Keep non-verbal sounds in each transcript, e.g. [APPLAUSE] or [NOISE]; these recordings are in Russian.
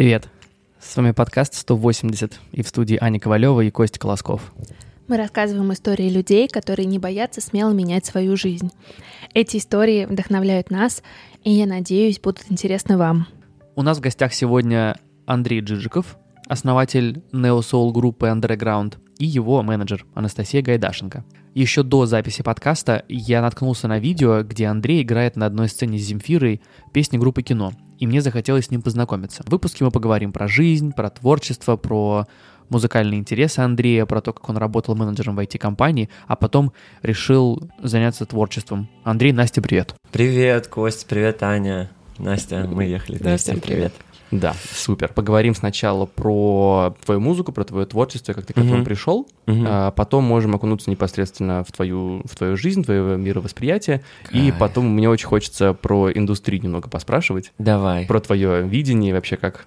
Привет! С вами подкаст 180 и в студии Аня Ковалева и Костя Колосков. Мы рассказываем истории людей, которые не боятся смело менять свою жизнь. Эти истории вдохновляют нас, и, я надеюсь, будут интересны вам. У нас в гостях сегодня Андрей Джиджиков, основатель неосоул группы Underground, и его менеджер Анастасия Гайдашенко. Еще до записи подкаста я наткнулся на видео, где Андрей играет на одной сцене с Земфирой песни группы «Кино», и мне захотелось с ним познакомиться. В выпуске мы поговорим про жизнь, про творчество, про музыкальные интересы Андрея, про то, как он работал менеджером в IT-компании, а потом решил заняться творчеством. Андрей, Настя, привет. Привет, Кость, привет, Аня. Настя, мы ехали вместе. Всем привет. Да, супер. Поговорим сначала про твою музыку, про твое творчество, как ты к этому Мгм. пришел. Мгм. А потом можем окунуться непосредственно в твою, в твою жизнь, твое мировосприятие. И Кайф. потом мне очень хочется про индустрию немного поспрашивать, Давай. про твое видение и вообще как,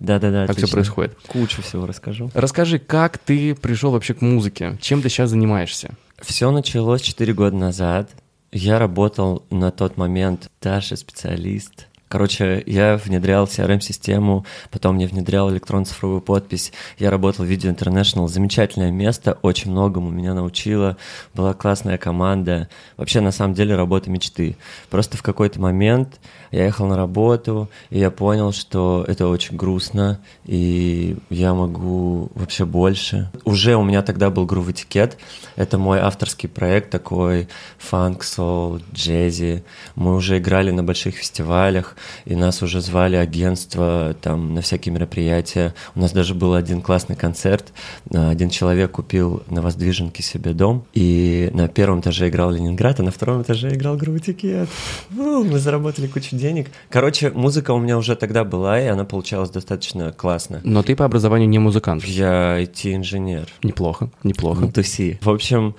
Да-да-да, как все отлично. происходит. Кучу всего расскажу. Расскажи, как ты пришел вообще к музыке? Чем ты сейчас занимаешься? Все началось 4 года назад. Я работал на тот момент даже специалист. Короче, я внедрял CRM-систему, потом я внедрял электронно-цифровую подпись. Я работал в Video International. Замечательное место, очень многому меня научило. Была классная команда. Вообще, на самом деле, работа мечты. Просто в какой-то момент я ехал на работу, и я понял, что это очень грустно, и я могу вообще больше. Уже у меня тогда был Groove Этикет. Это мой авторский проект такой фанк, соул, джези. Мы уже играли на больших фестивалях, и нас уже звали агентство там на всякие мероприятия. У нас даже был один классный концерт. А, Один человек купил на Воздвиженке себе дом, и на первом этаже играл Ленинград, а на втором этаже играл Groove Этикет. У, Мы заработали кучу денег. Короче, музыка у меня уже тогда была, и она получалась достаточно классно. Но ты по образованию не музыкант. Я IT-инженер. Неплохо, неплохо. Ну, туси. В общем,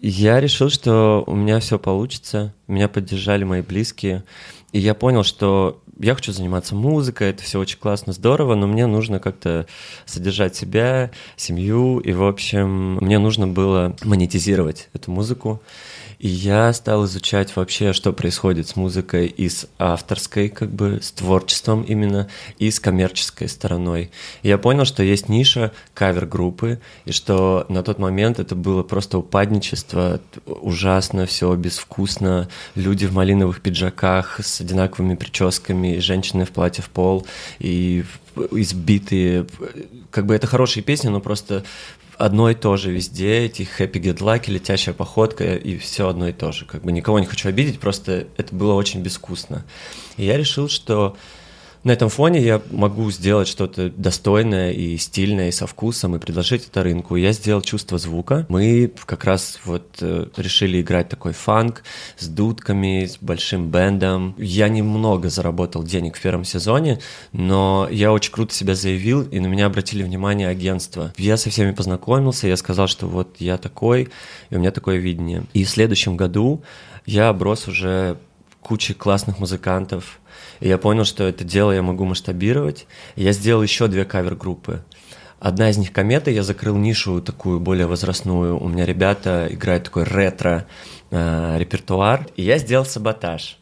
я решил, что у меня все получится. Меня поддержали мои близкие. И я понял, что я хочу заниматься музыкой, это все очень классно, здорово, но мне нужно как-то содержать себя, семью. И, в общем, мне нужно было монетизировать эту музыку. И я стал изучать вообще, что происходит с музыкой и с авторской, как бы, с творчеством именно, и с коммерческой стороной. И я понял, что есть ниша кавер-группы, и что на тот момент это было просто упадничество, ужасно, все безвкусно, люди в малиновых пиджаках с одинаковыми прическами, женщины в платье в пол, и избитые. Как бы это хорошие песни, но просто одно и то же везде, эти happy get lucky, летящая походка, и все одно и то же. Как бы никого не хочу обидеть, просто это было очень безвкусно. И я решил, что на этом фоне я могу сделать что-то достойное и стильное, и со вкусом, и предложить это рынку. Я сделал чувство звука. Мы как раз вот э, решили играть такой фанк с дудками, с большим бендом. Я немного заработал денег в первом сезоне, но я очень круто себя заявил, и на меня обратили внимание агентство. Я со всеми познакомился, я сказал, что вот я такой, и у меня такое видение. И в следующем году я оброс уже кучей классных музыкантов, и я понял, что это дело я могу масштабировать. И я сделал еще две кавер-группы. Одна из них комета, я закрыл нишу такую более возрастную. У меня ребята играют такой ретро э. И я сделал саботаж,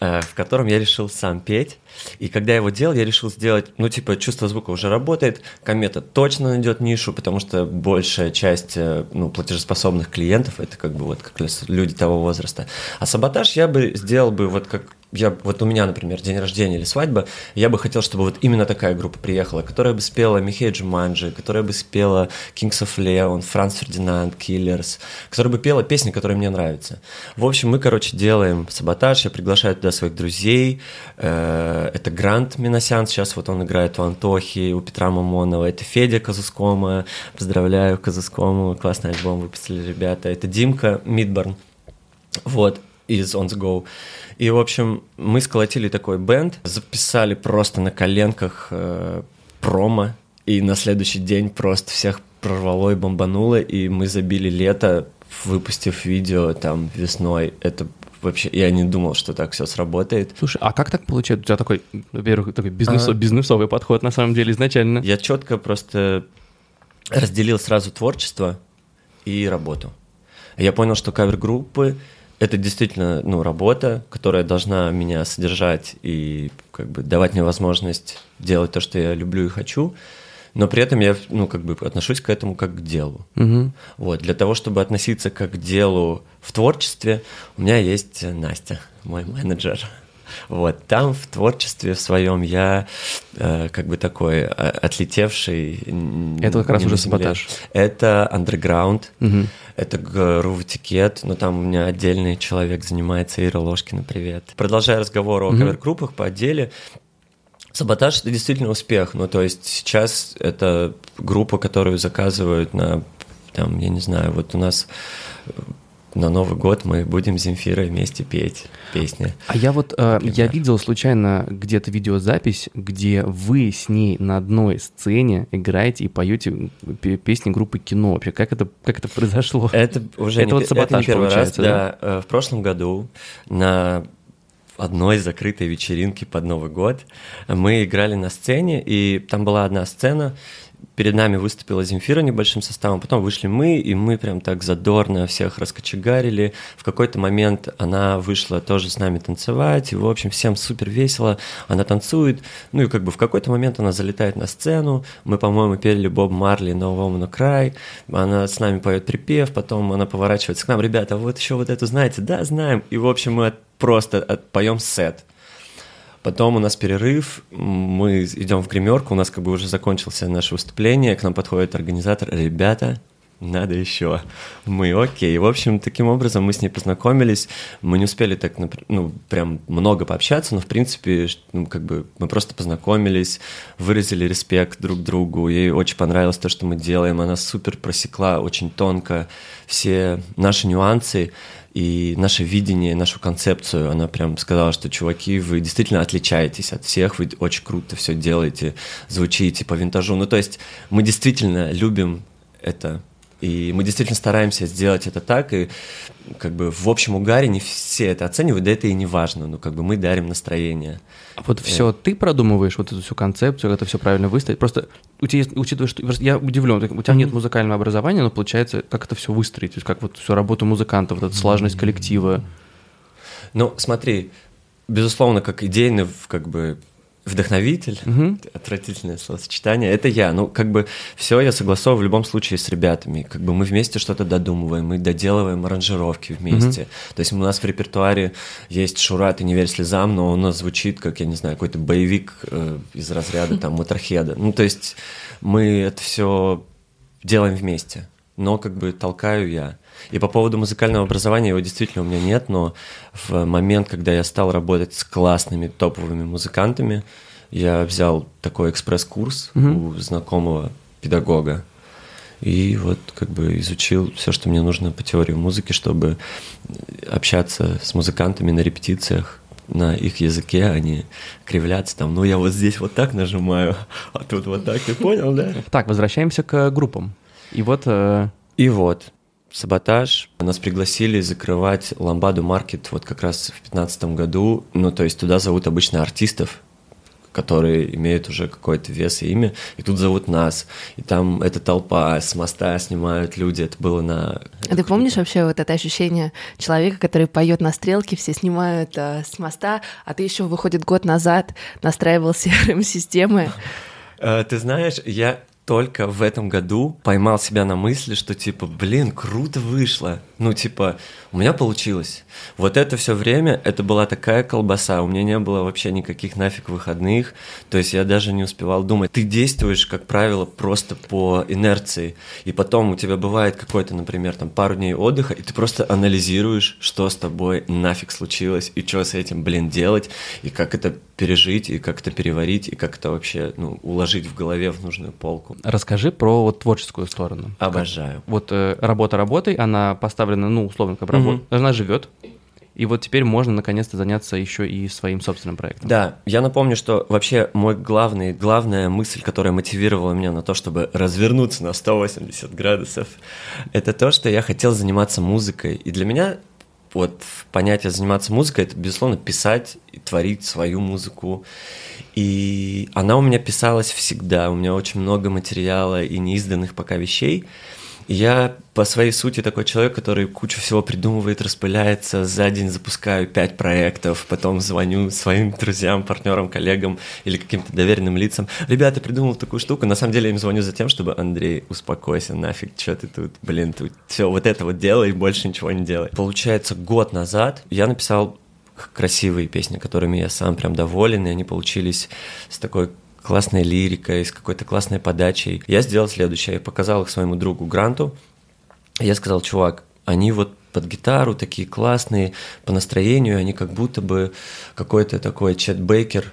э, в котором я решил сам петь. И когда я его делал, я решил сделать, ну, типа, чувство звука уже работает, комета точно найдет нишу, потому что большая часть, э, ну, платежеспособных клиентов, это как бы вот как люди того возраста. А саботаж я бы сделал бы вот как я, вот у меня, например, день рождения или свадьба, я бы хотел, чтобы вот именно такая группа приехала, которая бы спела Михей Джуманджи, которая бы спела Kings of Leon, Франц Фердинанд, Killers, которая бы пела песни, которые мне нравятся. В общем, мы, короче, делаем саботаж, я приглашаю туда своих друзей, э, это Грант Миносян, сейчас вот он играет у Антохи, у Петра Мамонова, это Федя Казускома, поздравляю Казускому, классный альбом выпустили ребята, это Димка Мидборн, вот, из On The Go. И, в общем, мы сколотили такой бенд, записали просто на коленках э, промо, и на следующий день просто всех прорвало и бомбануло, и мы забили лето, выпустив видео там весной. Это вообще, я не думал, что так все сработает. Слушай, а как так получается? У тебя такой, во-первых, такой бизнес, А. бизнесовый подход на самом деле изначально. Я четко просто разделил сразу творчество и работу. Я понял, что кавер-группы это действительно ну, работа, которая должна меня содержать и как бы давать мне возможность делать то, что я люблю и хочу. Но при этом я ну, как бы отношусь к этому как к делу. Угу. Вот. Для того, чтобы относиться как к делу в творчестве, у меня есть Настя, мой менеджер. Вот там в творчестве в своем я э, как бы такой э, отлетевший. Это как раз уже саботаж. Это андерграунд, Угу. это грув этикет, но там у меня отдельный человек занимается, Ира Ложкина, привет. Продолжая разговор о Мгм. кавер-группах по отделе, Саботаж это действительно успех. Ну, то есть сейчас это группа, которую заказывают на, там, я не знаю, вот у нас э, на Новый год мы будем с Земфирой вместе петь песни. А я вот, э, я видел случайно где-то видеозапись, где вы с ней на одной сцене играете и поете пе- песни группы кино. Вообще, как это, как это произошло? Это уже Это не, вот саботаж не первый раз. да? Да, Э, в прошлом году на одной закрытой вечеринке под Новый год. Мы играли на сцене, и там была одна сцена, перед нами выступила Земфира небольшим составом, потом вышли мы, и мы прям так задорно всех раскочегарили. В какой-то момент она вышла тоже с нами танцевать, и, в общем, всем супер весело. Она танцует, ну и как бы в какой-то момент она залетает на сцену, мы, по-моему, пели Боб Марли «No Woman No Cry», она с нами поет припев, потом она поворачивается к нам, ребята, вот еще вот эту знаете? Да, знаем. И, в общем, мы просто поем сет. Потом у нас перерыв, мы идем в гримерку, у нас как бы уже закончился наше выступление, к нам подходит организатор, ребята, надо еще. Мы окей. В общем, таким образом мы с ней познакомились. Мы не успели так, ну, прям много пообщаться, но, в принципе, ну, как бы мы просто познакомились, выразили респект друг другу. Ей очень понравилось то, что мы делаем. Она супер просекла очень тонко все наши нюансы и наше видение, нашу концепцию. Она прям сказала, что, чуваки, вы действительно отличаетесь от всех, вы очень круто все делаете, звучите по винтажу. Ну, то есть мы действительно любим это и мы действительно стараемся сделать это так, и как бы в общем угаре не все это оценивают, да это и не важно, но как бы мы дарим настроение. А Вот все ты продумываешь, вот эту всю концепцию, это все правильно выставить. Просто у тебя, есть- учитывая, что я удивлен, у тебя нет музыкального образования, но получается, как это все выстроить, то есть как вот всю работу музыкантов, вот эта слаженность коллектива. Ну, смотри, безусловно, как идейный как бы вдохновитель, Мгм. отвратительное словосочетание, это я. Ну, как бы все я согласовываю в любом случае с ребятами. Как бы мы вместе что-то додумываем, мы доделываем аранжировки вместе. То есть у нас в репертуаре есть Шура, ты не верь слезам, но он у нас звучит как, я не знаю, какой-то боевик э, из разряда там [LAUGHS] Моторхеда. Ну, то есть мы это все делаем вместе, но как бы толкаю я. И по поводу музыкального образования его действительно у меня нет, но в момент, когда я стал работать с классными топовыми музыкантами, я взял такой экспресс-курс Мгм. у знакомого педагога. И вот как бы изучил все, что мне нужно по теории музыки, чтобы общаться с музыкантами на репетициях на их языке, а не кривляться там, ну я вот здесь вот так нажимаю, а тут вот так, ты понял, да? Так, возвращаемся к группам. И вот э, И вот, саботаж. Нас пригласили закрывать Ламбаду Маркет вот как раз в 2015 году. Ну, то есть туда зовут обычно артистов, которые имеют уже какой-то вес и имя, и тут зовут нас. И там эта толпа с моста снимают люди, это было на... А ты помнишь вообще вот это ощущение человека, который поет на стрелке, все снимают э, с моста, а ты еще выходит год назад настраивал [LAUGHS] CRM-системы. Э, Ты знаешь, я только в этом году поймал себя на мысли, что типа, блин, круто вышло. Ну, типа, у меня получилось. Вот это все время, это была такая колбаса, у меня не было вообще никаких нафиг выходных, то есть я даже не успевал думать. Ты действуешь, как правило, просто по инерции, и потом у тебя бывает какой-то, например, там пару дней отдыха, и ты просто анализируешь, что с тобой нафиг случилось, и что с этим, блин, делать, и как это пережить, и как это переварить, и как это вообще, ну, уложить в голове в нужную полку. расскажи про вот творческую сторону. Обожаю. Вот э, работа работой, она поставлена, ну, условно, как работа, Мгм. она живет. И вот теперь можно наконец-то заняться еще и своим собственным проектом. Да, я напомню, что вообще мой главный, главная мысль, которая мотивировала меня на то, чтобы развернуться на 180 градусов, это то, что я хотел заниматься музыкой. И для меня вот понятие заниматься музыкой это, безусловно, писать и творить свою музыку. И она у меня писалась всегда. У меня очень много материала и неизданных пока вещей. Я по своей сути такой человек, который кучу всего придумывает, распыляется, за день запускаю пять проектов, потом звоню своим друзьям, партнерам, коллегам или каким-то доверенным лицам. Ребята, придумал такую штуку. На самом деле я им звоню за тем, чтобы Андрей, успокойся, нафиг, что ты тут, блин, тут все вот это вот делай, больше ничего не делай. Получается, год назад я написал красивые песни, которыми я сам прям доволен, и они получились с такой классной лирикой, с какой-то классной подачей. Я сделал следующее. Я показал их своему другу Гранту. Я сказал, чувак, они вот под гитару такие классные, по настроению они как будто бы какой-то такой Чет Бейкер,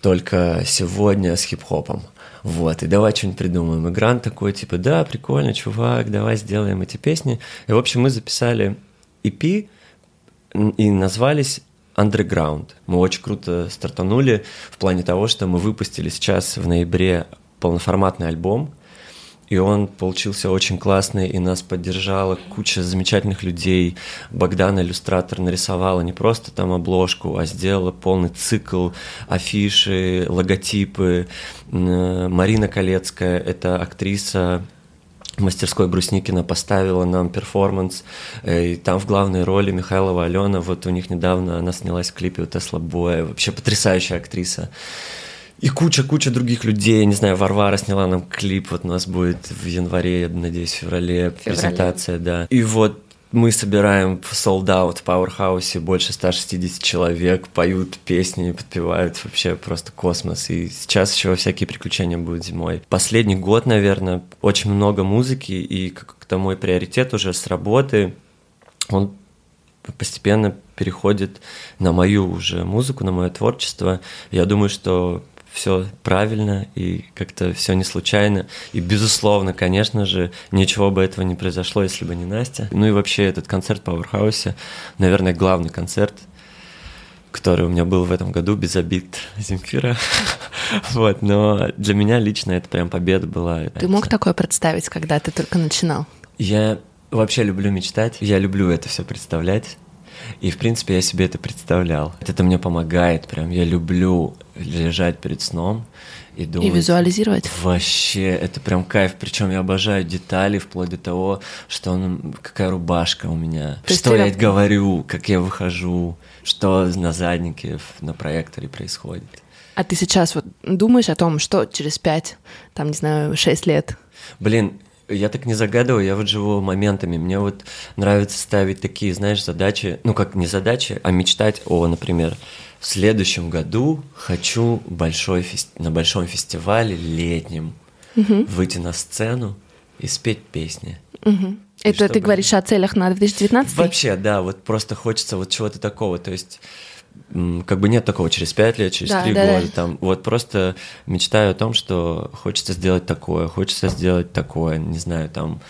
только сегодня с хип-хопом. Вот, и давай что-нибудь придумаем. И Грант такой, типа, да, прикольно, чувак, давай сделаем эти песни. И, в общем, мы записали EP и назвались Underground. Мы очень круто стартанули в плане того, что мы выпустили сейчас в ноябре полноформатный альбом, и он получился очень классный, и нас поддержала куча замечательных людей. Богдан, иллюстратор, нарисовала не просто там обложку, а сделала полный цикл, афиши, логотипы. Марина Колецкая, это актриса мастерской Брусникина поставила нам перформанс, э, и там в главной роли Михайлова Алена, вот у них недавно она снялась в клипе у Tesla Boy я, вообще потрясающая актриса. И куча-куча других людей, не знаю, Варвара сняла нам клип, вот у нас будет в январе, я надеюсь, в феврале, феврале. презентация, да. И вот мы собираем в sold out в Powerhouse больше 160 человек, поют песни, подпевают вообще просто космос. И сейчас еще всякие приключения будут зимой. Последний год, наверное, очень много музыки, и как-то мой приоритет уже с работы, он постепенно переходит на мою уже музыку, на мое творчество. Я думаю, что все правильно и как-то все не случайно. И, безусловно, конечно же, ничего бы этого не произошло, если бы не Настя. Ну и вообще этот концерт в Пауэрхаусе, наверное, главный концерт, который у меня был в этом году, без обид Земфира. [LAUGHS] вот, но для меня лично это прям победа была. Ты мог такое представить, когда ты только начинал? Я вообще люблю мечтать, я люблю это все представлять. И, в принципе, я себе это представлял. Это мне помогает прям. Я люблю лежать перед сном и думать... И визуализировать. Вообще, это прям кайф. Причем я обожаю детали, вплоть до того, что он, какая рубашка у меня, То что я говорю, как я выхожу, что на заднике на проекторе происходит. А ты сейчас вот думаешь о том, что через пять, там, не знаю, шесть лет? Блин, я так не загадываю, я вот живу моментами. Мне вот нравится ставить такие, знаешь, задачи, ну как не задачи, а мечтать о, например, в следующем году хочу большой фест... на большом фестивале летнем угу. выйти на сцену и спеть песни. Угу. Это чтобы... ты говоришь о целях на 2019? Вообще, да, вот просто хочется вот чего-то такого. То есть как бы нет такого через пять лет, через три да, года. Да. Там, вот просто мечтаю о том, что хочется сделать такое, хочется сделать такое, не знаю, там.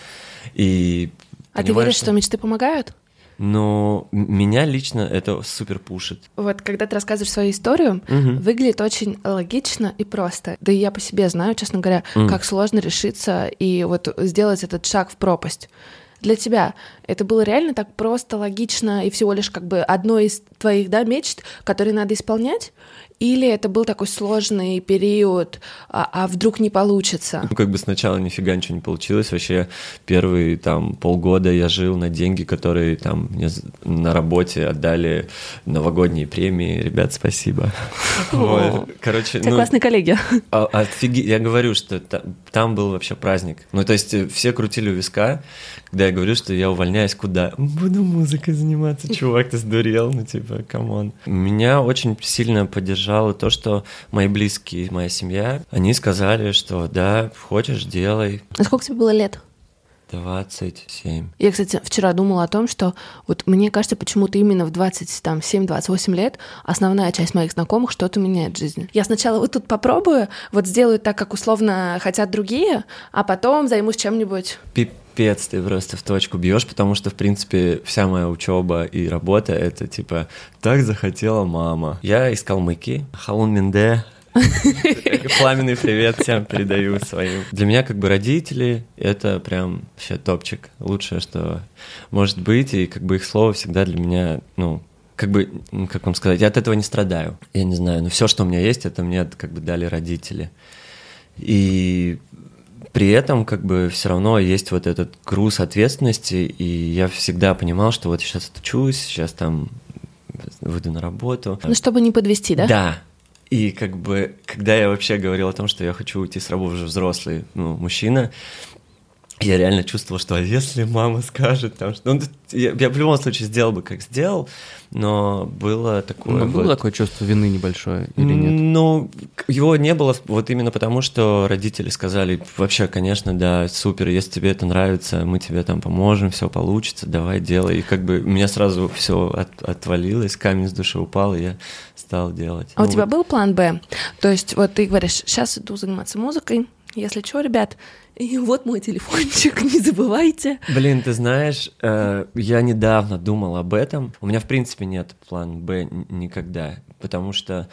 И а ты веришь, что... что мечты помогают? Но меня лично это супер пушит. Вот когда ты рассказываешь свою историю, угу. выглядит очень логично и просто. Да и я по себе знаю, честно говоря, угу. как сложно решиться и вот сделать этот шаг в пропасть для тебя это было реально так просто, логично и всего лишь как бы одно из твоих, да, мечт, которые надо исполнять? Или это был такой сложный период, а, а вдруг не получится? Ну, как бы сначала нифига ничего не получилось. Вообще первые там полгода я жил на деньги, которые там мне на работе отдали новогодние премии. Ребят, спасибо. [LAUGHS] Короче, ну... классные коллеги. А, офиги... Я говорю, что там был вообще праздник. Ну, то есть все крутили у виска, когда я говорю, что я увольняюсь куда? Буду музыкой заниматься, [LAUGHS] чувак, ты сдурел, ну типа, come on. Меня очень сильно поддержало то, что мои близкие, моя семья, они сказали, что да, хочешь, делай. А сколько тебе было лет? 27. Я, кстати, вчера думала о том, что вот мне кажется, почему-то именно в 27-28 лет основная часть моих знакомых что-то меняет в жизни. Я сначала вот тут попробую, вот сделаю так, как условно хотят другие, а потом займусь чем-нибудь. Пипец, ты просто в точку бьешь, потому что, в принципе, вся моя учеба и работа это типа так захотела мама. Я искал мыки, халун минде, [LAUGHS] Пламенный привет всем передаю своим. Для меня как бы родители — это прям вообще топчик. Лучшее, что может быть, и как бы их слово всегда для меня, ну, как бы, как вам сказать, я от этого не страдаю. Я не знаю, но все, что у меня есть, это мне как бы дали родители. И При этом как бы все равно есть вот этот груз ответственности, и я всегда понимал, что вот сейчас отучусь, сейчас там выйду на работу. Ну, чтобы не подвести, да? Да, и как бы, когда я вообще говорил о том, что я хочу уйти с работы уже взрослый ну, мужчина, я реально чувствовал, что а если мама скажет там, что... Ну, я, я в любом случае сделал бы, как сделал, но было такое... Но было вот... такое чувство вины небольшое или нет? Ну, его не было вот именно потому, что родители сказали, вообще, конечно, да, супер, если тебе это нравится, мы тебе там поможем, все получится, давай делай. И как бы у меня сразу все от, отвалилось, камень с души упал, и я стал делать. А ну, у тебя был план «Б»? То есть вот ты говоришь, сейчас иду заниматься музыкой, если что, ребят, и вот мой телефончик, [LAUGHS] не забывайте. Блин, ты знаешь, э, я недавно думал об этом. У меня, в принципе, нет плана Б никогда, потому что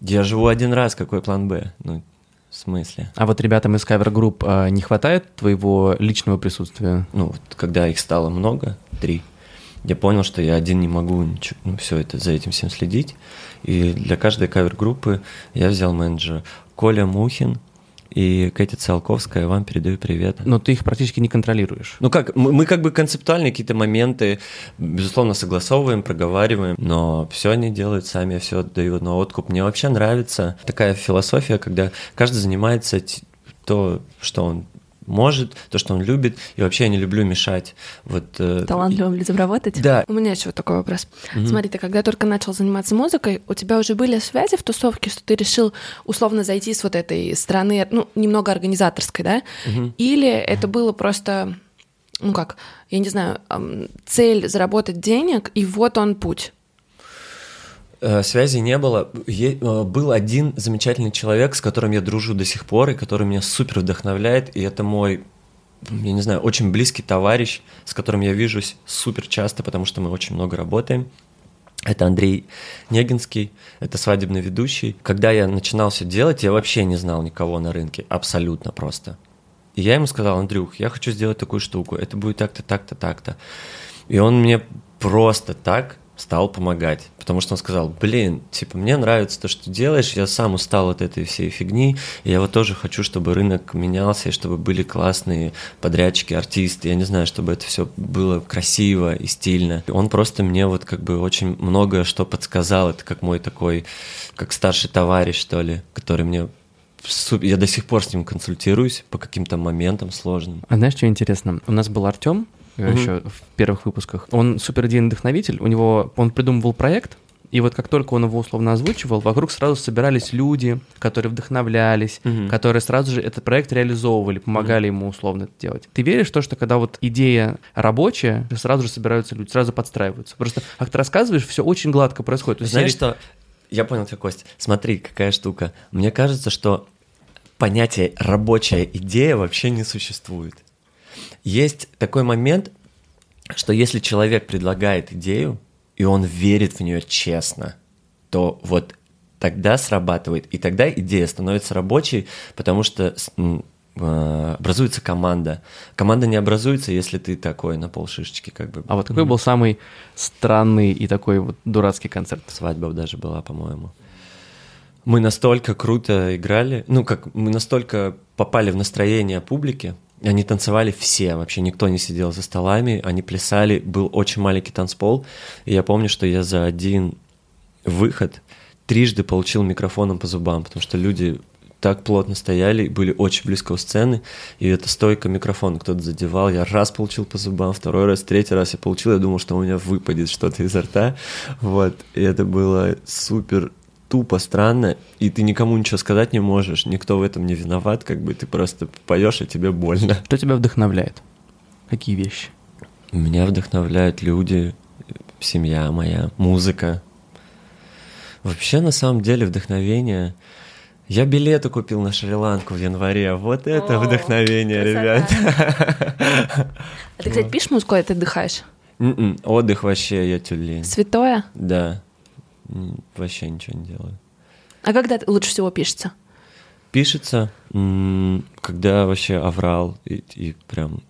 я живу один раз, какой план Б? Ну, в смысле? А вот ребятам из кавер-групп э, не хватает твоего личного присутствия? Ну, вот, когда их стало много, три, я понял, что я один не могу ничего, ну, все это, за этим всем следить. И для каждой кавер-группы я взял менеджера. Коля Мухин, и Кэти Циолковская, вам передаю привет. Но ты их практически не контролируешь. Ну как, мы, мы как бы концептуальные какие-то моменты, безусловно, согласовываем, проговариваем, но все они делают сами, все отдают на откуп. Мне вообще нравится такая философия, когда каждый занимается то, что он может, то, что он любит, и вообще я не люблю мешать. Вот, э, Талантливым людям работать? Да. У меня еще такой вопрос. Угу. Смотри, ты когда только начал заниматься музыкой, у тебя уже были связи в тусовке, что ты решил условно зайти с вот этой стороны, ну, немного организаторской, да? Угу. Или это было просто, ну как, я не знаю, цель заработать денег, и вот он путь? Э, связи не было. Э, был один замечательный человек, с которым я дружу до сих пор, и который меня супер вдохновляет, и это мой я не знаю, очень близкий товарищ, с которым я вижусь супер часто, потому что мы очень много работаем. Это Андрей Негинский, это свадебный ведущий. Когда я начинал все делать, я вообще не знал никого на рынке, абсолютно просто. И я ему сказал, Андрюх, я хочу сделать такую штуку, это будет так-то, так-то, так-то. И он мне просто так стал помогать, потому что он сказал, блин, типа, мне нравится то, что ты делаешь, я сам устал от этой всей фигни, и я вот тоже хочу, чтобы рынок менялся, и чтобы были классные подрядчики, артисты, я не знаю, чтобы это все было красиво и стильно. Он просто мне вот как бы очень многое что подсказал, это как мой такой, как старший товарищ, что ли, который мне я до сих пор с ним консультируюсь по каким-то моментам сложным. А знаешь, что интересно? У нас был Артем, угу. еще в первых выпусках. Он супер идейный вдохновитель, у него, он придумывал проект, и вот как только он его условно озвучивал, вокруг сразу собирались люди, которые вдохновлялись, угу. которые сразу же этот проект реализовывали, помогали угу. ему условно это делать. Ты веришь в то, что когда вот идея рабочая, сразу же собираются люди, сразу подстраиваются? Просто как ты рассказываешь, все очень гладко происходит. Знаешь, серии... что... Я понял тебя, Кость. Смотри, какая штука. Мне кажется, что понятие рабочая идея вообще не существует. Есть такой момент, что если человек предлагает идею, и он верит в нее честно, то вот тогда срабатывает, и тогда идея становится рабочей, потому что э, образуется команда. Команда не образуется, если ты такой на полшишечки как бы. А вот какой был самый странный и такой вот дурацкий концерт? Свадьба даже была, по-моему. Мы настолько круто играли, ну как мы настолько попали в настроение публики, они танцевали все, вообще никто не сидел за столами, они плясали, был очень маленький танцпол, и я помню, что я за один выход трижды получил микрофоном по зубам, потому что люди так плотно стояли, были очень близко у сцены, и это стойка микрофон кто-то задевал. Я раз получил по зубам, второй раз, третий раз я получил, я думал, что у меня выпадет что-то изо рта, вот, и это было супер тупо, странно, и ты никому ничего сказать не можешь, никто в этом не виноват, как бы ты просто поешь, и тебе больно. Что тебя вдохновляет? Какие вещи? Меня вдохновляют люди, семья моя, музыка. Вообще, на самом деле, вдохновение... Я билеты купил на Шри-Ланку в январе. Вот это О, вдохновение, ребят. А ты, кстати, пишешь музыку, а ты отдыхаешь? М-м, отдых вообще, я тюлень. Святое? Да. Вообще ничего не делаю. А когда лучше всего пишется? Пишется, когда вообще аврал и, и прям...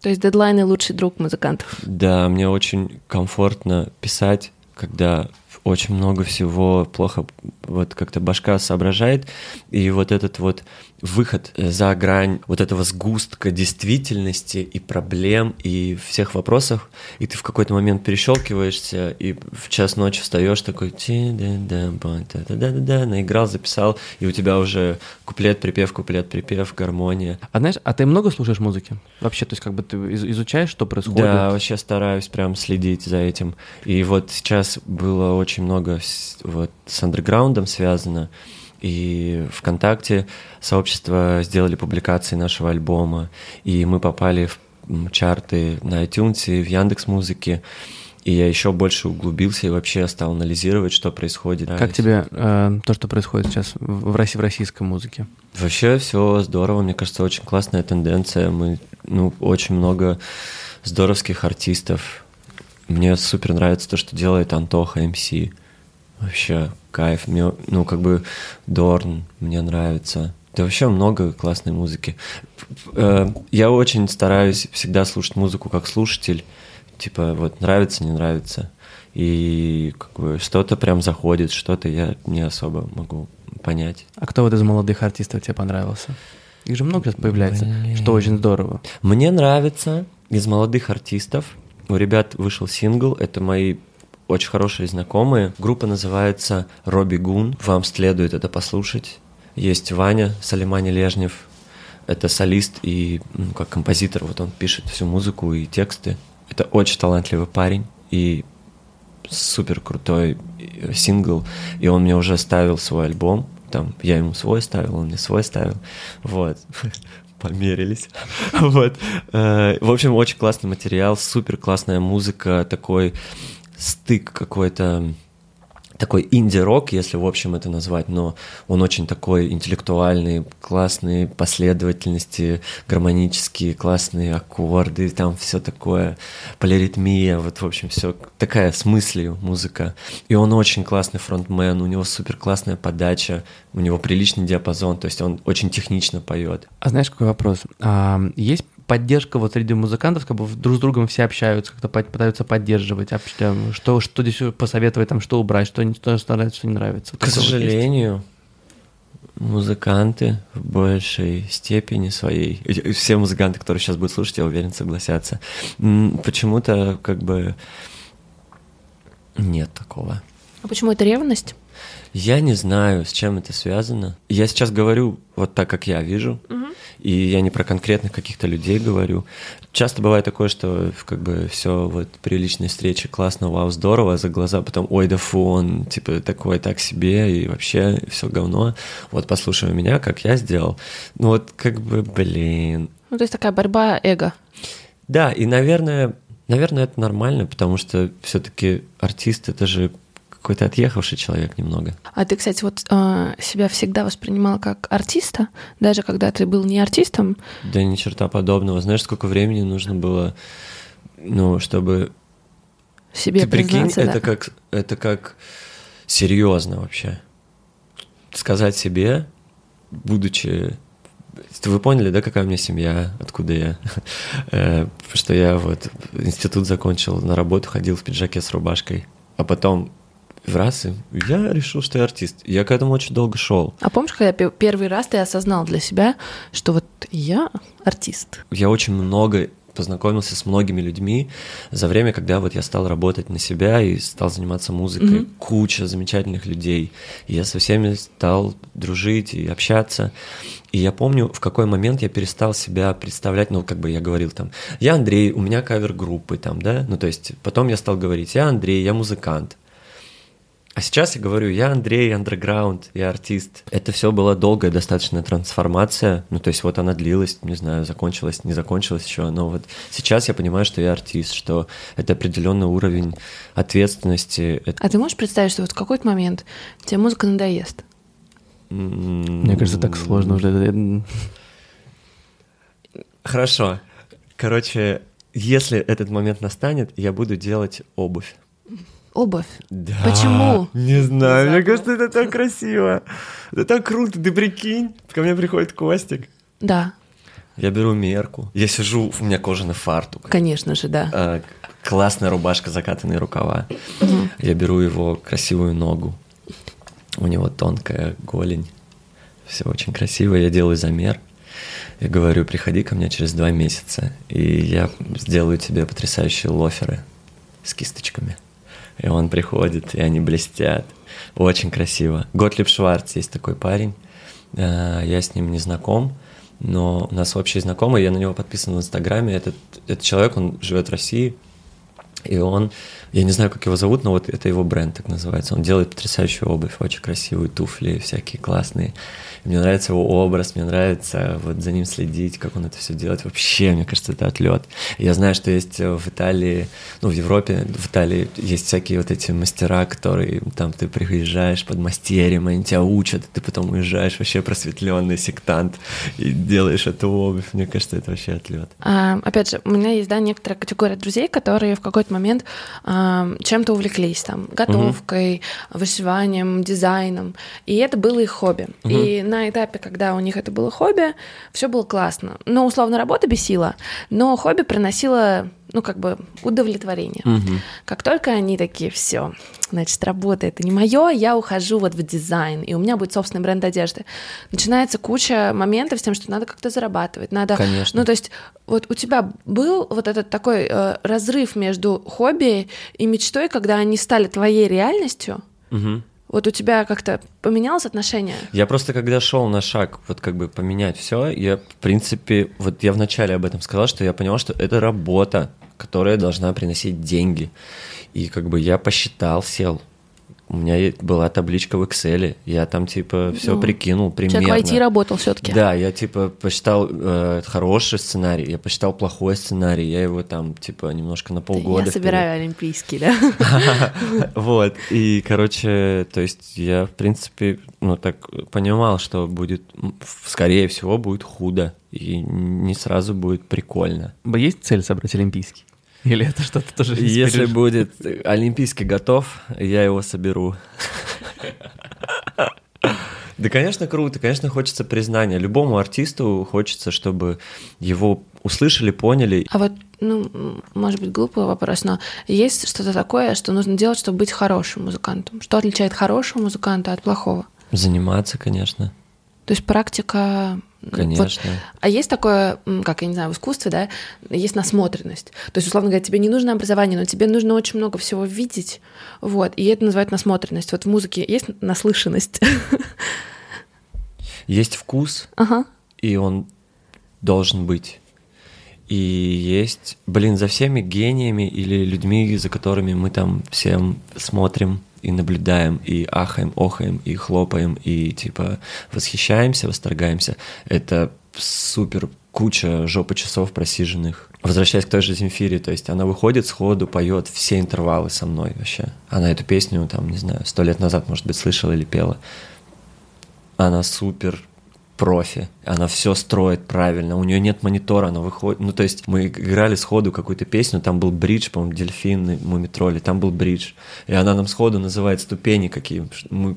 То есть дедлайны лучший друг музыкантов? Да, мне очень комфортно писать, когда очень много всего плохо, вот как-то башка соображает, и вот этот вот выход за грань вот этого сгустка действительности и проблем и всех вопросов, и ты в какой-то момент перещелкиваешься, и в час ночи встаешь такой, да-да-да, наиграл, записал, и у тебя уже куплет, припев, куплет, припев, гармония. А знаешь, а ты много слушаешь музыки? Вообще, то есть как бы ты изучаешь, что происходит? Да, вообще стараюсь прям следить за этим. И вот сейчас было очень много вот с андерграундом связано, и ВКонтакте сообщество сделали публикации нашего альбома, и мы попали в чарты на iTunes, в Яндекс Музыке, и я еще больше углубился и вообще стал анализировать, что происходит. Как тебе э, то, что происходит сейчас в, России, в российской музыке? Вообще все здорово, мне кажется, очень классная тенденция. Мы, ну, очень много здоровских артистов. Мне супер нравится то, что делает Антоха МС. Вообще кайф. Мне, ну, как бы Дорн мне нравится. Да вообще много классной музыки. Э, я очень стараюсь всегда слушать музыку как слушатель. Типа, вот нравится, не нравится. И как бы что-то прям заходит, что-то я не особо могу понять. А кто вот из молодых артистов тебе понравился? Их же много сейчас появляется, Блин. что очень здорово. Мне нравится из молодых артистов. У ребят вышел сингл, это мои очень хорошие знакомые. Группа называется Робби Гун. Вам следует это послушать. Есть Ваня Салимани Лежнев. Это солист и ну, как композитор. Вот он пишет всю музыку и тексты. Это очень талантливый парень и супер крутой э, сингл. И он мне уже ставил свой альбом. Там я ему свой ставил, он мне свой ставил. Вот. [LAUGHS] померились. [LAUGHS] вот. Э, в общем, очень классный материал, супер классная музыка, такой стык какой-то такой инди-рок, если в общем это назвать, но он очень такой интеллектуальный, классные последовательности, гармонические, классные аккорды, там все такое, полиритмия, вот в общем все такая с мыслью музыка. И он очень классный фронтмен, у него супер классная подача, у него приличный диапазон, то есть он очень технично поет. А знаешь, какой вопрос? А, есть поддержка вот среди музыкантов, как бы друг с другом все общаются, как-то пытаются поддерживать, что, что здесь посоветовать, там, что убрать, что, что нравится, что не нравится. К сожалению, музыканты в большей степени своей, все музыканты, которые сейчас будут слушать, я уверен, согласятся, почему-то как бы нет такого. А почему это ревность? Я не знаю, с чем это связано. Я сейчас говорю вот так, как я вижу. Угу и я не про конкретных каких-то людей говорю. Часто бывает такое, что как бы все вот при личной встрече классно, вау, здорово, а за глаза потом, ой, да фу, он типа такой так себе, и вообще все говно. Вот послушай меня, как я сделал. Ну вот как бы, блин. Ну то есть такая борьба эго. Да, и, наверное, наверное, это нормально, потому что все-таки артист это же какой-то отъехавший человек немного. А ты, кстати, вот э, себя всегда воспринимал как артиста, даже когда ты был не артистом? Да ни черта подобного. Знаешь, сколько времени нужно было, ну, чтобы... Себе ты прикинь, да. это как, это как серьезно вообще. Сказать себе, будучи вы поняли, да, какая у меня семья, откуда я? [LAUGHS] Э, что я вот институт закончил, на работу ходил в пиджаке с рубашкой, а потом в раз и я решил, что я артист. Я к этому очень долго шел. А помнишь, когда первый раз ты осознал для себя, что вот я артист? Я очень много познакомился с многими людьми за время, когда вот я стал работать на себя и стал заниматься музыкой. Mm-hmm. Куча замечательных людей. И я со всеми стал дружить и общаться. И я помню, в какой момент я перестал себя представлять, ну, как бы я говорил там, я Андрей, у меня кавер-группы там, да, ну, то есть потом я стал говорить, я Андрей, я музыкант. А сейчас я говорю, я Андрей, андерграунд, я артист. Это все была долгая достаточно трансформация. Ну, то есть вот она длилась, не знаю, закончилась, не закончилась еще. Но вот сейчас я понимаю, что я артист, что это определенный уровень ответственности. А ты можешь представить, что вот в какой-то момент тебе музыка надоест? Мне кажется, так сложно уже. Хорошо. Короче, если этот момент настанет, я буду делать обувь обувь. Да. Почему? Не знаю, мне кажется, это так красиво. Это так круто, ты прикинь. Ко мне приходит Костик. Да. Я беру мерку. Я сижу, у меня кожаный фартук. Конечно же, да. А, классная рубашка, закатанные рукава. Я беру его красивую ногу. У него тонкая голень. Все очень красиво. Я делаю замер. Я говорю, приходи ко мне через два месяца, и я сделаю тебе потрясающие лоферы с кисточками. И он приходит, и они блестят. Очень красиво. Готлиб Шварц есть такой парень. Э, я с ним не знаком, но у нас общий знакомый, я на него подписан в Инстаграме. Этот, этот человек, он живет в России, и он, я не знаю, как его зовут, но вот это его бренд так называется. Он делает потрясающую обувь, очень красивые туфли, всякие классные. Мне нравится его образ, мне нравится вот за ним следить, как он это все делает. Вообще, мне кажется, это отлет. Я знаю, что есть в Италии, ну, в Европе, в Италии есть всякие вот эти мастера, которые там ты приезжаешь под мастерем, они тебя учат, ты потом уезжаешь вообще просветленный сектант и делаешь эту обувь. Мне кажется, это вообще отлет. А, опять же, у меня есть, да, некоторая категория друзей, которые в какой-то момент а, чем-то увлеклись, там, готовкой, угу. вышиванием, дизайном, и это было их хобби. Угу. И на этапе, когда у них это было хобби, все было классно. Ну, условно, работа бесила, но хобби приносило, ну, как бы удовлетворение. Угу. Как только они такие, все, значит, работа это не мое, я ухожу вот в дизайн, и у меня будет собственный бренд одежды. Начинается куча моментов с тем, что надо как-то зарабатывать, надо... Конечно. Ну, то есть вот у тебя был вот этот такой э, разрыв между хобби и мечтой, когда они стали твоей реальностью? Угу. Вот у тебя как-то поменялось отношение? Я просто когда шел на шаг, вот как бы поменять все, я, в принципе, вот я вначале об этом сказал, что я понял, что это работа, которая должна приносить деньги. И как бы я посчитал, сел, у меня была табличка в Excel, я там типа все ну, прикинул примерно. Человек в IT работал все-таки. Да, я типа посчитал э, хороший сценарий, я посчитал плохой сценарий, я его там типа немножко на полгода. Я собираю олимпийский, да. [LAUGHS] Вот, и, короче, то есть я, в принципе, ну так понимал, что будет, скорее всего, будет худо, и не сразу будет прикольно. Есть цель собрать олимпийский? Или это что-то тоже Если будет Олимпийский готов, я его соберу. Да, конечно, круто, конечно, хочется признания. Любому артисту хочется, чтобы его услышали, поняли. А вот, ну, может быть, глупый вопрос, но есть что-то такое, что нужно делать, чтобы быть хорошим музыкантом? Что отличает хорошего музыканта от плохого? Заниматься, конечно. То есть практика Конечно. Вот. А есть такое, как я не знаю, в искусстве, да, есть насмотренность. То есть, условно говоря, тебе не нужно образование, но тебе нужно очень много всего видеть, вот, и это называют насмотренность. Вот в музыке есть наслышанность. [LAUGHS] Есть вкус, ага. и он должен быть. И есть, блин, за всеми гениями или людьми, за которыми мы там всем смотрим, и наблюдаем, и ахаем, охаем, и хлопаем, и типа восхищаемся, восторгаемся. Это супер куча жопы часов просиженных. Возвращаясь к той же Земфире, то есть она выходит сходу, поет все интервалы со мной вообще. Она эту песню, там, не знаю, сто лет назад, может быть, слышала или пела. Она супер профи, она все строит правильно, у нее нет монитора, она выходит, ну то есть мы играли сходу какую-то песню, там был бридж, по-моему, дельфин, мумитроли, там был бридж, и она нам сходу называет ступени какие, мы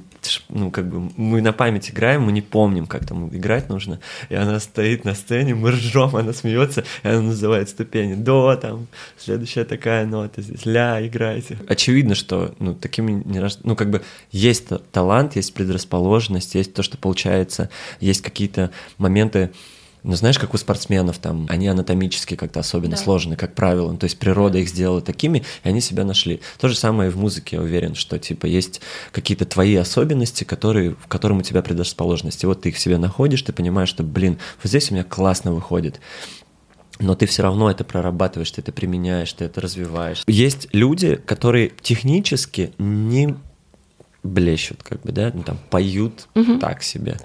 ну, как бы, мы на память играем, мы не помним, как там играть нужно, и она стоит на сцене, мы ржем, она смеется, и она называет ступени, до, там, следующая такая нота, здесь, ля, играйте. Очевидно, что, ну, такими не рож... ну, как бы, есть талант, есть предрасположенность, есть то, что получается, есть какие-то моменты, ну, знаешь, как у спортсменов, там, они анатомически как-то особенно да. сложны, как правило. Ну, то есть природа их сделала такими, и они себя нашли. То же самое и в музыке, я уверен, что, типа, есть какие-то твои особенности, которые, в которым у тебя предрасположенность. И вот ты их себе находишь, ты понимаешь, что, блин, вот здесь у меня классно выходит но ты все равно это прорабатываешь, ты это применяешь, ты это развиваешь. Есть люди, которые технически не блещут, как бы, да, ну, там, поют угу. так себе,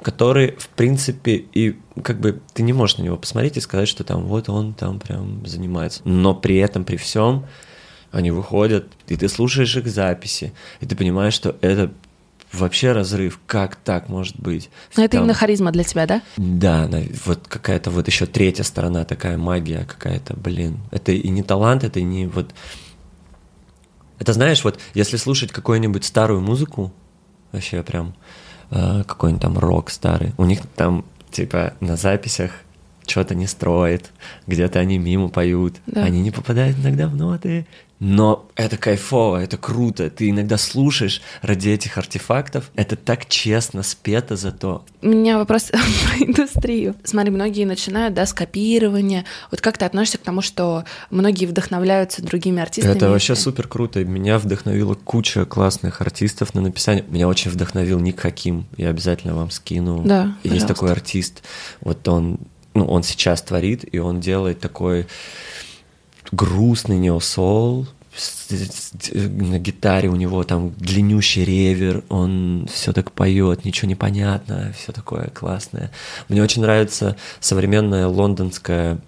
которые, в принципе, и как бы ты не можешь на него посмотреть и сказать, что там вот он там прям занимается. Но при этом, при всем, они выходят, и ты слушаешь их записи, и ты понимаешь, что это вообще разрыв, как так может быть? Но это именно харизма для тебя, да? Да, вот какая-то вот еще третья сторона, такая магия какая-то, блин. Это и не талант, это и не вот это знаешь, вот если слушать какую-нибудь старую музыку, вообще прям э, какой-нибудь там рок старый, у них там типа на записях что-то не строит, где-то они мимо поют, да. они не попадают иногда в ноты, но это кайфово, это круто. Ты иногда слушаешь ради этих артефактов. Это так честно спето зато. У меня вопрос [LAUGHS] про индустрию. Смотри, многие начинают, да, с копирования. Вот как ты относишься к тому, что многие вдохновляются другими артистами? Это вообще супер круто. Меня вдохновила куча классных артистов на написание. Меня очень вдохновил Ник Хаким. Я обязательно вам скину. Да, Есть пожалуйста. такой артист. Вот он, ну, он сейчас творит, и он делает такой грустный неосол, на гитаре у него там длиннющий ревер, он все так поет, ничего не понятно, все такое классное. Мне очень нравится современная лондонская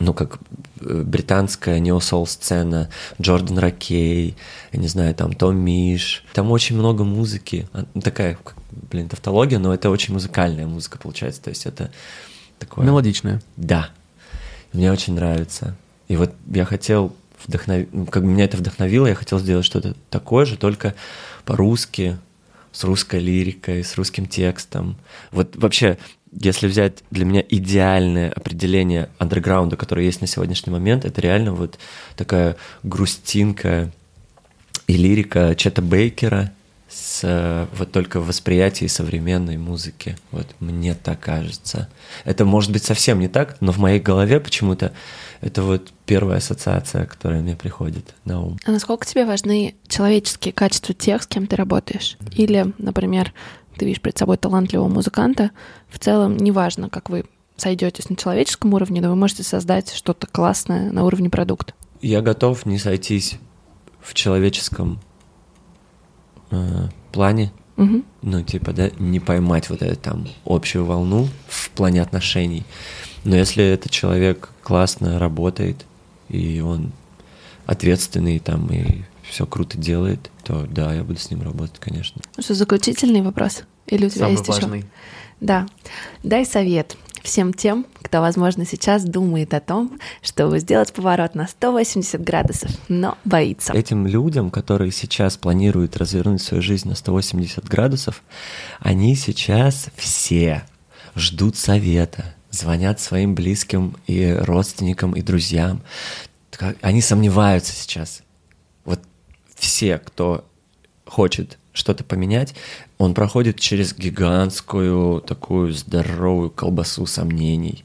ну, как э, британская неосол сцена, Джордан Ракей, я не знаю, там Том Миш. Там очень много музыки. А, ну, такая, блин, тавтология, но это очень музыкальная музыка получается. То есть это такое... Мелодичная. Да. Мне очень нравится. И вот я хотел вдохнов... Ну, как бы меня это вдохновило, я хотел сделать что-то такое же, только по-русски, с русской лирикой, с русским текстом. Вот вообще, если взять для меня идеальное определение андерграунда, которое есть на сегодняшний момент, это реально вот такая грустинка и лирика Чета Бейкера с вот только в современной музыки. Вот мне так кажется. Это может быть совсем не так, но в моей голове почему-то это вот первая ассоциация, которая мне приходит на ум. А насколько тебе важны человеческие качества тех, с кем ты работаешь? Или, например, ты видишь перед собой талантливого музыканта, в целом неважно, как вы сойдетесь на человеческом уровне, но вы можете создать что-то классное на уровне продукта. Я готов не сойтись в человеческом э, плане, угу. ну, типа, да, не поймать вот эту там общую волну в плане отношений. Но если этот человек классно работает, и он ответственный там, и все круто делает, то да, я буду с ним работать, конечно. Ну что, заключительный вопрос? Или у тебя Самый есть важный. еще? Да. Дай совет всем тем, кто, возможно, сейчас думает о том, чтобы сделать поворот на 180 градусов, но боится. Этим людям, которые сейчас планируют развернуть свою жизнь на 180 градусов, они сейчас все ждут совета, звонят своим близким и родственникам и друзьям. Они сомневаются сейчас. Вот все, кто хочет что-то поменять, он проходит через гигантскую такую здоровую колбасу сомнений.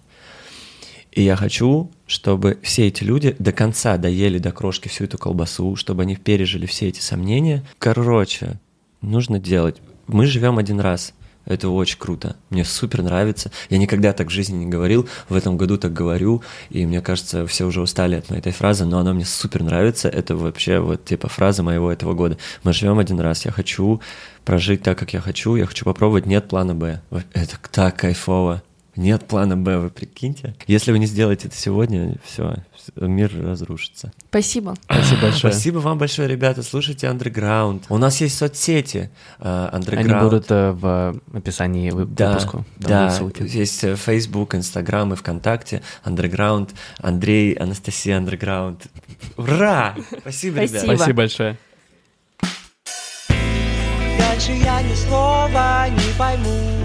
И я хочу, чтобы все эти люди до конца доели до крошки всю эту колбасу, чтобы они пережили все эти сомнения. Короче, нужно делать. Мы живем один раз. Это очень круто. Мне супер нравится. Я никогда так в жизни не говорил. В этом году так говорю. И мне кажется, все уже устали от этой фразы, но она мне супер нравится. Это вообще вот типа фраза моего этого года. Мы живем один раз. Я хочу прожить так, как я хочу. Я хочу попробовать. Нет плана Б. Это так кайфово. Нет плана Б, вы прикиньте. Если вы не сделаете это сегодня, все, мир разрушится. Спасибо. Спасибо большое. Спасибо вам большое, ребята. Слушайте Underground. У нас есть соцсети uh, Underground. Они будут uh, в описании выпуску. Да, да. есть э, Facebook, Instagram и ВКонтакте. Underground. Андрей, Анастасия Underground. Ура! Спасибо, ребята. Спасибо большое. Дальше я ни слова не пойму.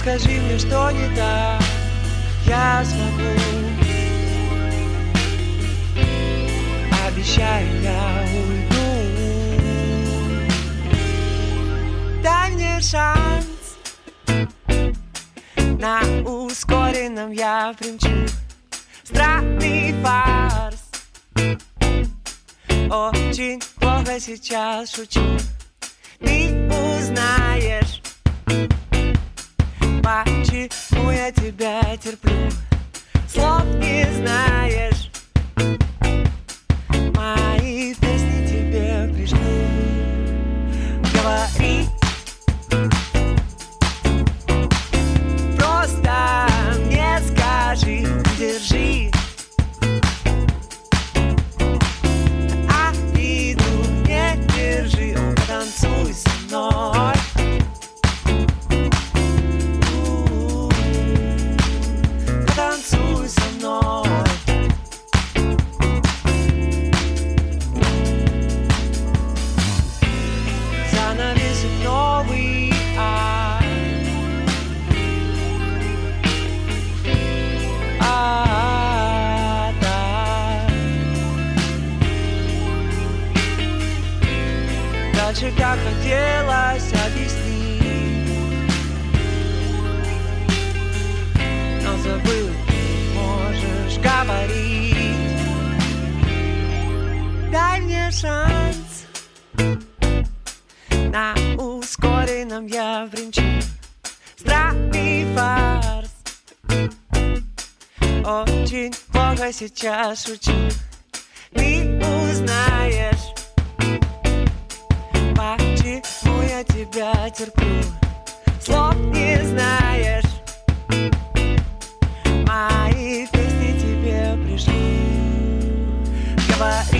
Скажи мне, что не так, я смогу. Обещаю, я уйду. Дай мне шанс. На ускоренном я примчу Странный фарс. Очень плохо сейчас шучу тебя терплю? Слов не знаешь шанс. На ускоренном я бренчу Здравый фарс. Очень плохо сейчас шучу. Ты узнаешь Почему я тебя терплю. Слов не знаешь. Мои песни тебе пришли. Говори